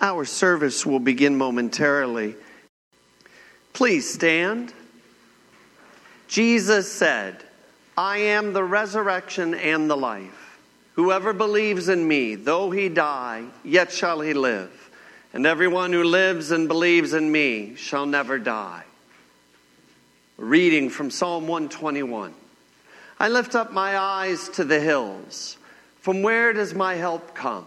Our service will begin momentarily. Please stand. Jesus said, I am the resurrection and the life. Whoever believes in me, though he die, yet shall he live. And everyone who lives and believes in me shall never die. Reading from Psalm 121. I lift up my eyes to the hills. From where does my help come?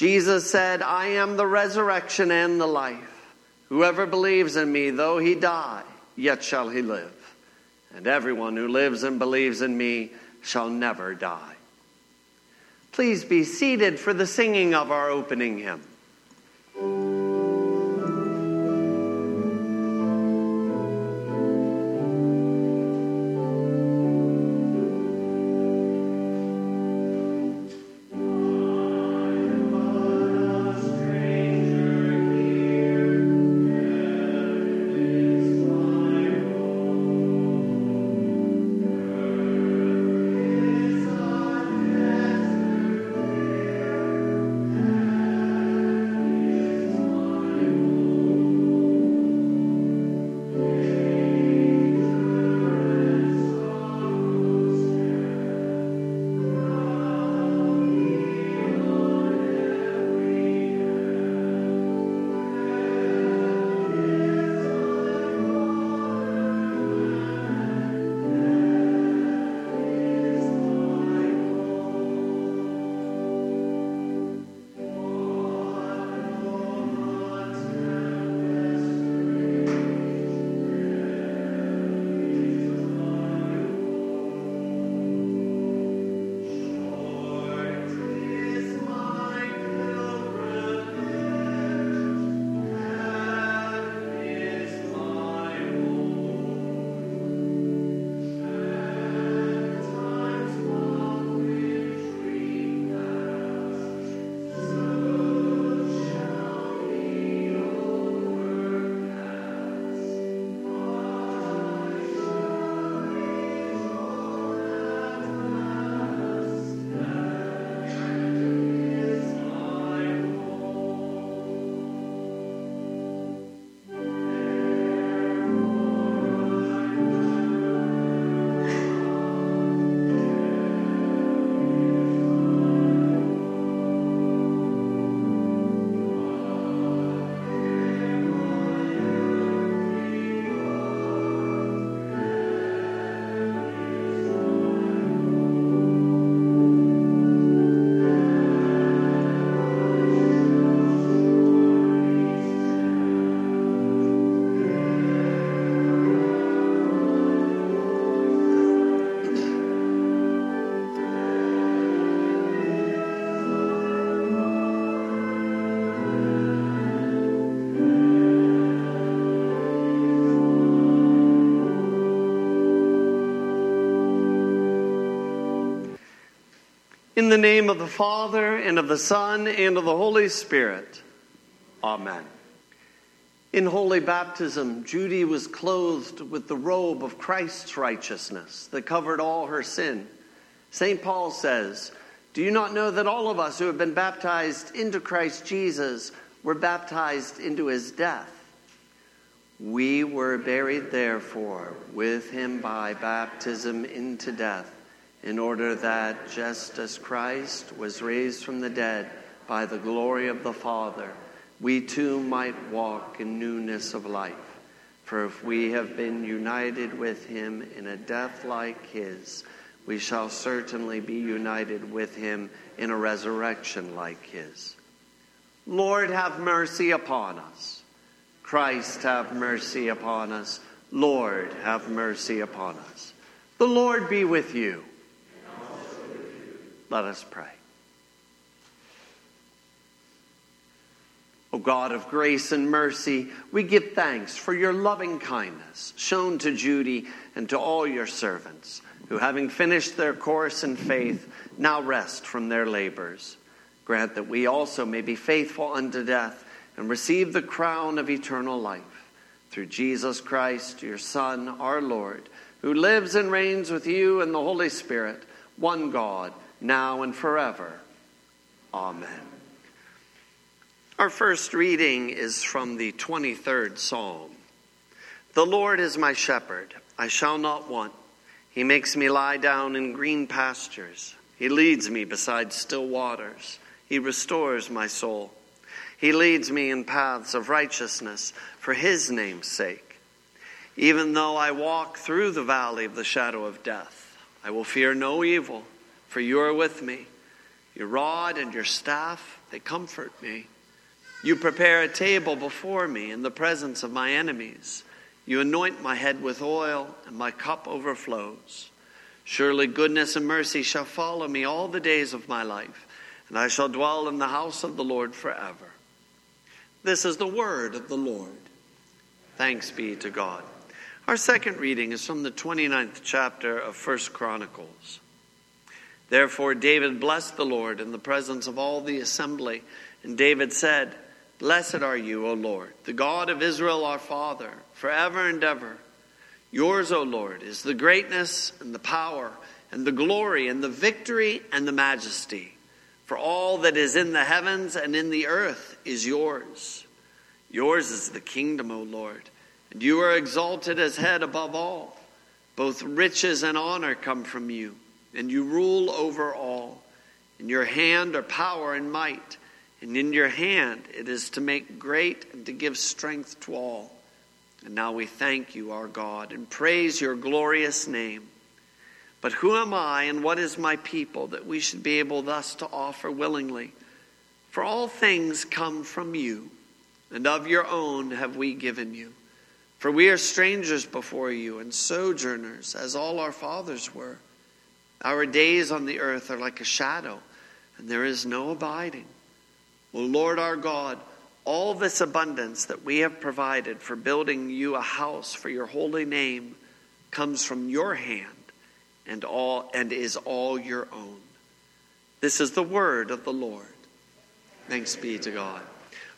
Jesus said, I am the resurrection and the life. Whoever believes in me, though he die, yet shall he live. And everyone who lives and believes in me shall never die. Please be seated for the singing of our opening hymn. In the name of the Father, and of the Son, and of the Holy Spirit. Amen. In holy baptism, Judy was clothed with the robe of Christ's righteousness that covered all her sin. St. Paul says, Do you not know that all of us who have been baptized into Christ Jesus were baptized into his death? We were buried, therefore, with him by baptism into death in order that just as Christ was raised from the dead by the glory of the Father, we too might walk in newness of life. For if we have been united with him in a death like his, we shall certainly be united with him in a resurrection like his. Lord, have mercy upon us. Christ, have mercy upon us. Lord, have mercy upon us. The Lord be with you. Let us pray. O God of grace and mercy, we give thanks for your loving kindness shown to Judy and to all your servants, who, having finished their course in faith, now rest from their labors. Grant that we also may be faithful unto death and receive the crown of eternal life. Through Jesus Christ, your Son, our Lord, who lives and reigns with you and the Holy Spirit, one God, now and forever. Amen. Our first reading is from the 23rd Psalm. The Lord is my shepherd, I shall not want. He makes me lie down in green pastures. He leads me beside still waters. He restores my soul. He leads me in paths of righteousness for his name's sake. Even though I walk through the valley of the shadow of death, I will fear no evil, for you are with me. Your rod and your staff, they comfort me. You prepare a table before me in the presence of my enemies. You anoint my head with oil, and my cup overflows. Surely goodness and mercy shall follow me all the days of my life, and I shall dwell in the house of the Lord forever. This is the word of the Lord. Thanks be to God. Our second reading is from the 29th chapter of First Chronicles. Therefore David blessed the Lord in the presence of all the assembly, and David said, Blessed are you, O Lord, the God of Israel our Father, forever and ever. Yours, O Lord, is the greatness and the power and the glory and the victory and the majesty. For all that is in the heavens and in the earth is yours. Yours is the kingdom, O Lord, and you are exalted as head above all. Both riches and honor come from you, and you rule over all. In your hand are power and might and in your hand it is to make great and to give strength to all. And now we thank you, our God, and praise your glorious name. But who am I and what is my people that we should be able thus to offer willingly? For all things come from you, and of your own have we given you. For we are strangers before you and sojourners, as all our fathers were. Our days on the earth are like a shadow, and there is no abiding. O Lord our God, all this abundance that we have provided for building you a house for your holy name comes from your hand and all and is all your own. This is the word of the Lord. Thanks be to God.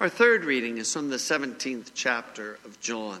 Our third reading is from the 17th chapter of John.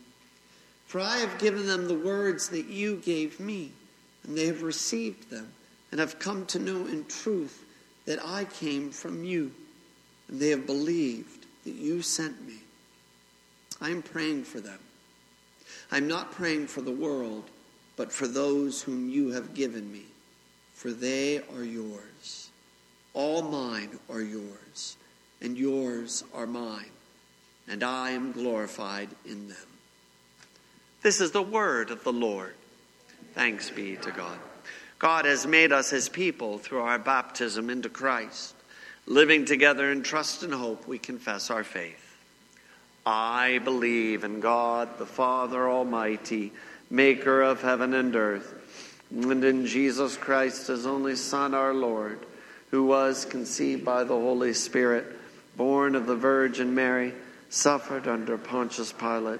For I have given them the words that you gave me, and they have received them, and have come to know in truth that I came from you and they have believed that you sent me. I am praying for them. I'm not praying for the world, but for those whom you have given me, for they are yours. All mine are yours, and yours are mine, and I am glorified in them. This is the word of the Lord. Thanks be to God. God has made us his people through our baptism into Christ. Living together in trust and hope, we confess our faith. I believe in God, the Father Almighty, maker of heaven and earth, and in Jesus Christ, his only Son, our Lord, who was conceived by the Holy Spirit, born of the Virgin Mary, suffered under Pontius Pilate,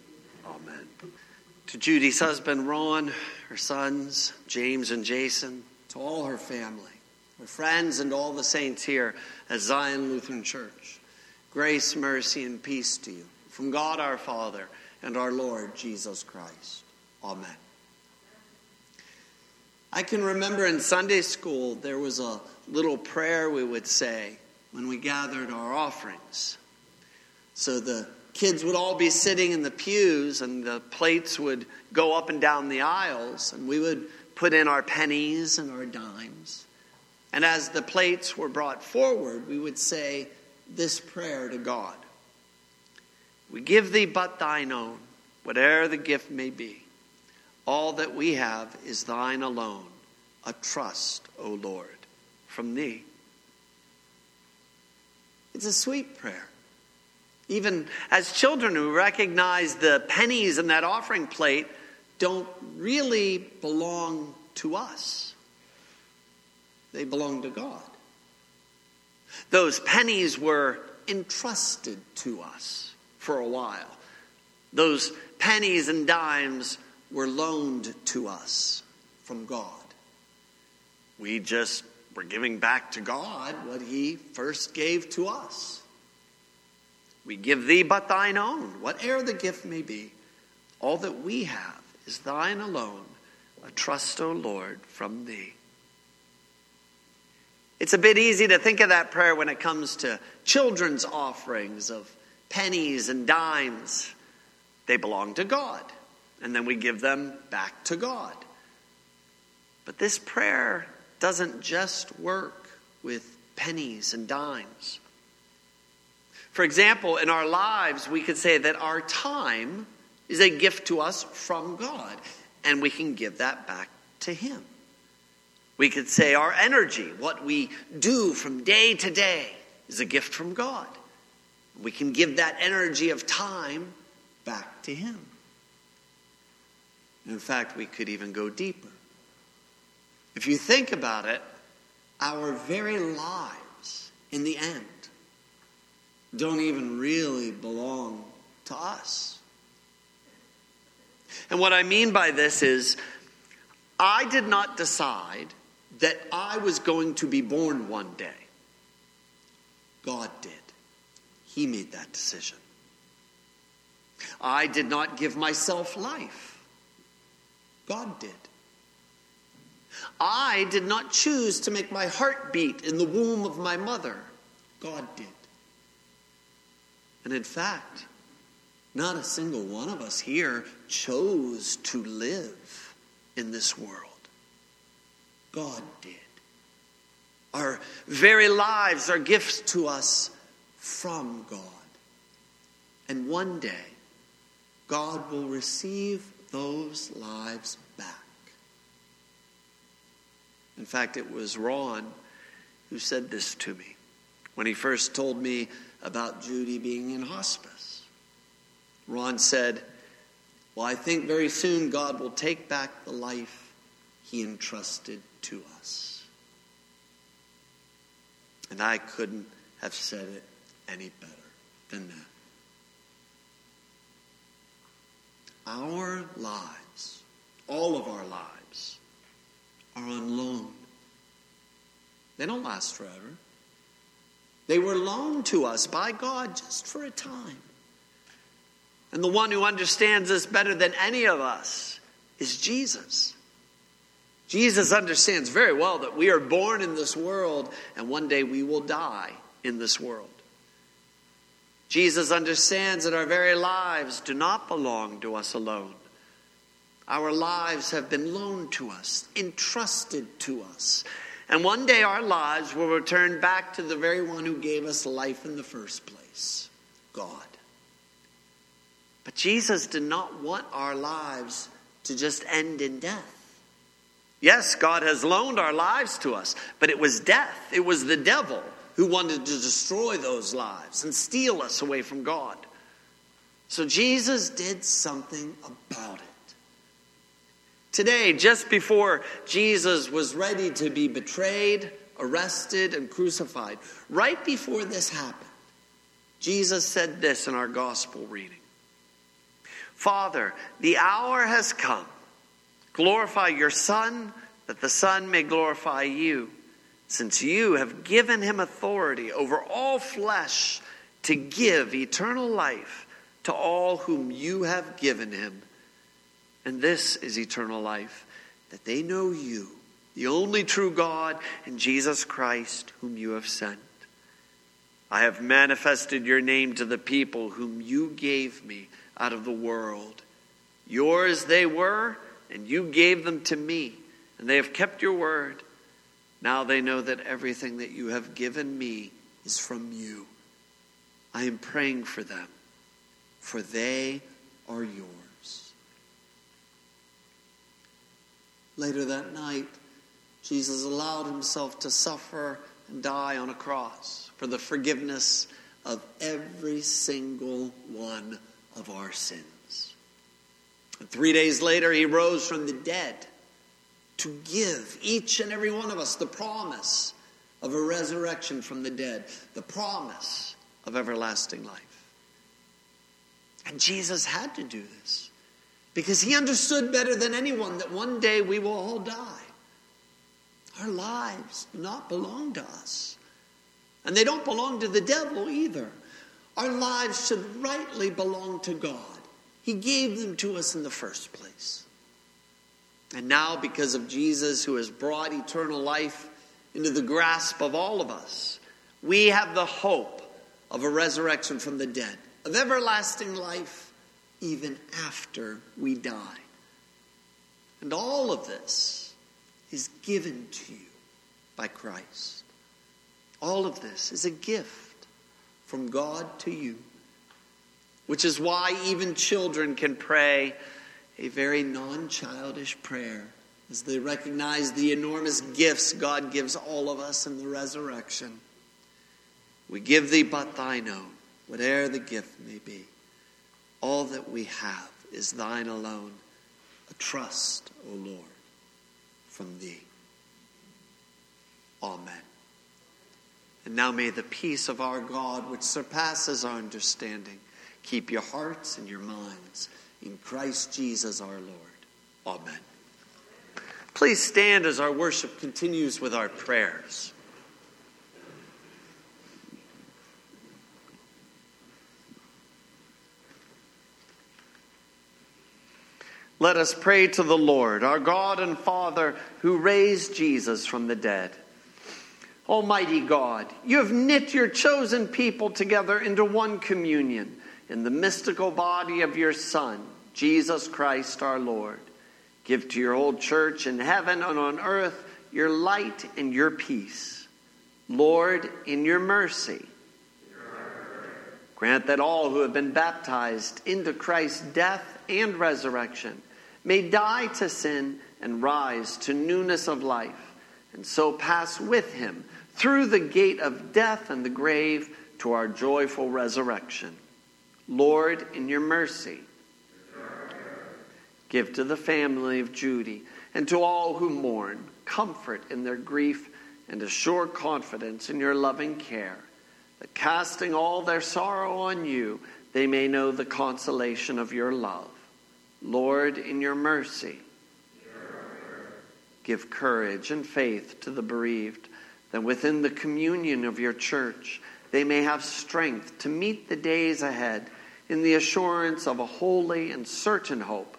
Amen. To Judy's husband, Ron, her sons, James and Jason, to all her family, her friends, and all the saints here at Zion Lutheran Church, grace, mercy, and peace to you from God our Father and our Lord Jesus Christ. Amen. I can remember in Sunday school there was a little prayer we would say when we gathered our offerings. So the kids would all be sitting in the pews and the plates would go up and down the aisles and we would put in our pennies and our dimes. And as the plates were brought forward, we would say this prayer to God. We give thee but thine own, whate'er the gift may be. All that we have is thine alone, a trust, O Lord, from thee. It's a sweet prayer. Even as children who recognize the pennies in that offering plate don't really belong to us, they belong to God. Those pennies were entrusted to us for a while. Those pennies and dimes were loaned to us from God. We just were giving back to God what He first gave to us. We give Thee but Thine own, whate'er the gift may be. All that we have is Thine alone, a trust, O Lord, from Thee. It's a bit easy to think of that prayer when it comes to children's offerings of pennies and dimes, they belong to God. And then we give them back to God. But this prayer doesn't just work with pennies and dimes. For example, in our lives, we could say that our time is a gift to us from God, and we can give that back to Him. We could say our energy, what we do from day to day, is a gift from God. We can give that energy of time back to Him. In fact, we could even go deeper. If you think about it, our very lives, in the end, don't even really belong to us. And what I mean by this is, I did not decide that I was going to be born one day. God did. He made that decision. I did not give myself life. God did. I did not choose to make my heart beat in the womb of my mother. God did. And in fact, not a single one of us here chose to live in this world. God did. Our very lives are gifts to us from God. And one day, God will receive those lives back. In fact, it was Ron who said this to me when he first told me about Judy being in hospice. Ron said, Well, I think very soon God will take back the life he entrusted to us. And I couldn't have said it any better than that. Our lives, all of our lives, are on loan. They don't last forever. They were loaned to us by God just for a time. And the one who understands us better than any of us is Jesus. Jesus understands very well that we are born in this world and one day we will die in this world. Jesus understands that our very lives do not belong to us alone. Our lives have been loaned to us, entrusted to us. And one day our lives will return back to the very one who gave us life in the first place God. But Jesus did not want our lives to just end in death. Yes, God has loaned our lives to us, but it was death. It was the devil who wanted to destroy those lives and steal us away from God. So Jesus did something about it. Today, just before Jesus was ready to be betrayed, arrested, and crucified, right before this happened, Jesus said this in our gospel reading Father, the hour has come. Glorify your Son, that the Son may glorify you, since you have given him authority over all flesh to give eternal life to all whom you have given him. And this is eternal life, that they know you, the only true God, and Jesus Christ, whom you have sent. I have manifested your name to the people whom you gave me out of the world. Yours they were, and you gave them to me, and they have kept your word. Now they know that everything that you have given me is from you. I am praying for them, for they are yours. Later that night, Jesus allowed himself to suffer and die on a cross for the forgiveness of every single one of our sins. And three days later, he rose from the dead to give each and every one of us the promise of a resurrection from the dead, the promise of everlasting life. And Jesus had to do this because he understood better than anyone that one day we will all die. Our lives do not belong to us, and they don't belong to the devil either. Our lives should rightly belong to God. He gave them to us in the first place. And now, because of Jesus, who has brought eternal life into the grasp of all of us, we have the hope of a resurrection from the dead, of everlasting life even after we die. And all of this is given to you by Christ. All of this is a gift from God to you, which is why even children can pray a very non childish prayer as they recognize the enormous gifts God gives all of us in the resurrection. We give thee but thine own, whate'er the gift may be. All that we have is thine alone, a trust, O Lord, from thee. Amen. And now may the peace of our God, which surpasses our understanding, keep your hearts and your minds in Christ Jesus our Lord. Amen. Please stand as our worship continues with our prayers. Let us pray to the Lord, our God and Father, who raised Jesus from the dead. Almighty God, you have knit your chosen people together into one communion in the mystical body of your Son, Jesus Christ our Lord. Give to your whole church in heaven and on earth your light and your peace. Lord, in your mercy, grant that all who have been baptized into Christ's death and resurrection may die to sin and rise to newness of life, and so pass with him through the gate of death and the grave to our joyful resurrection. Lord, in your mercy, give to the family of Judy and to all who mourn comfort in their grief and a sure confidence in your loving care, that casting all their sorrow on you, they may know the consolation of your love Lord, in your mercy, give courage and faith to the bereaved, that within the communion of your church they may have strength to meet the days ahead in the assurance of a holy and certain hope,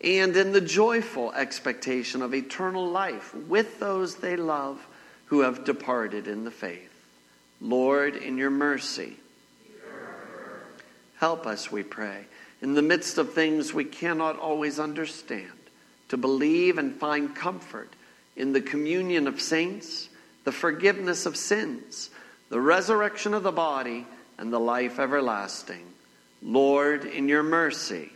and in the joyful expectation of eternal life with those they love who have departed in the faith. Lord, in your mercy, help us, we pray in the midst of things we cannot always understand, to believe and find comfort in the communion of saints, the forgiveness of sins, the resurrection of the body, and the life everlasting. Lord, in your mercy,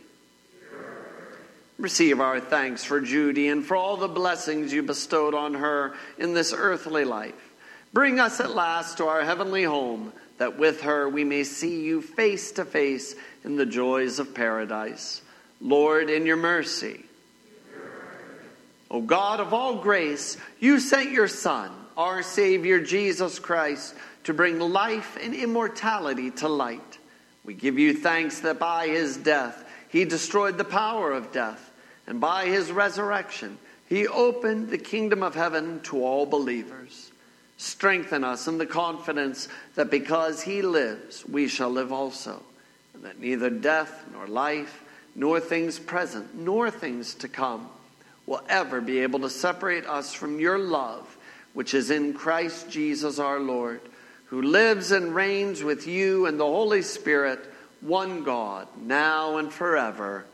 receive our thanks for Judy and for all the blessings you bestowed on her in this earthly life. Bring us at last to our heavenly home, that with her we may see you face to face in the joys of paradise. Lord, in your mercy. O God of all grace, you sent your Son, our Savior Jesus Christ, to bring life and immortality to light. We give you thanks that by his death he destroyed the power of death, and by his resurrection he opened the kingdom of heaven to all believers. Strengthen us in the confidence that because he lives, we shall live also, and that neither death nor life, nor things present, nor things to come, will ever be able to separate us from your love, which is in Christ Jesus our Lord, who lives and reigns with you and the Holy Spirit, one God, now and forever.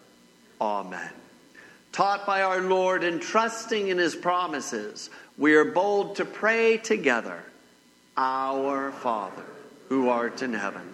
Amen. Taught by our Lord and trusting in his promises, we are bold to pray together. Our Father, who art in heaven,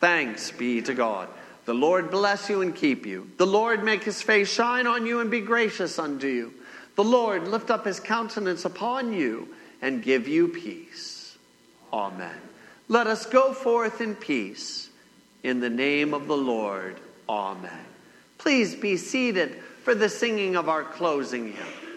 Thanks be to God. The Lord bless you and keep you. The Lord make his face shine on you and be gracious unto you. The Lord lift up his countenance upon you and give you peace. Amen. Let us go forth in peace. In the name of the Lord. Amen. Please be seated for the singing of our closing hymn.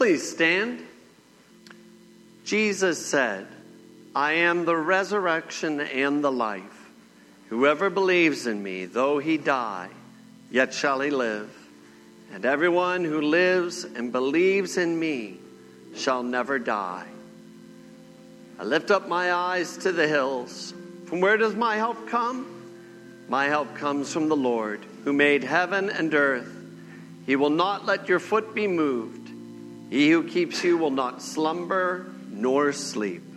Please stand. Jesus said, I am the resurrection and the life. Whoever believes in me, though he die, yet shall he live. And everyone who lives and believes in me shall never die. I lift up my eyes to the hills. From where does my help come? My help comes from the Lord, who made heaven and earth. He will not let your foot be moved. He who keeps you will not slumber nor sleep.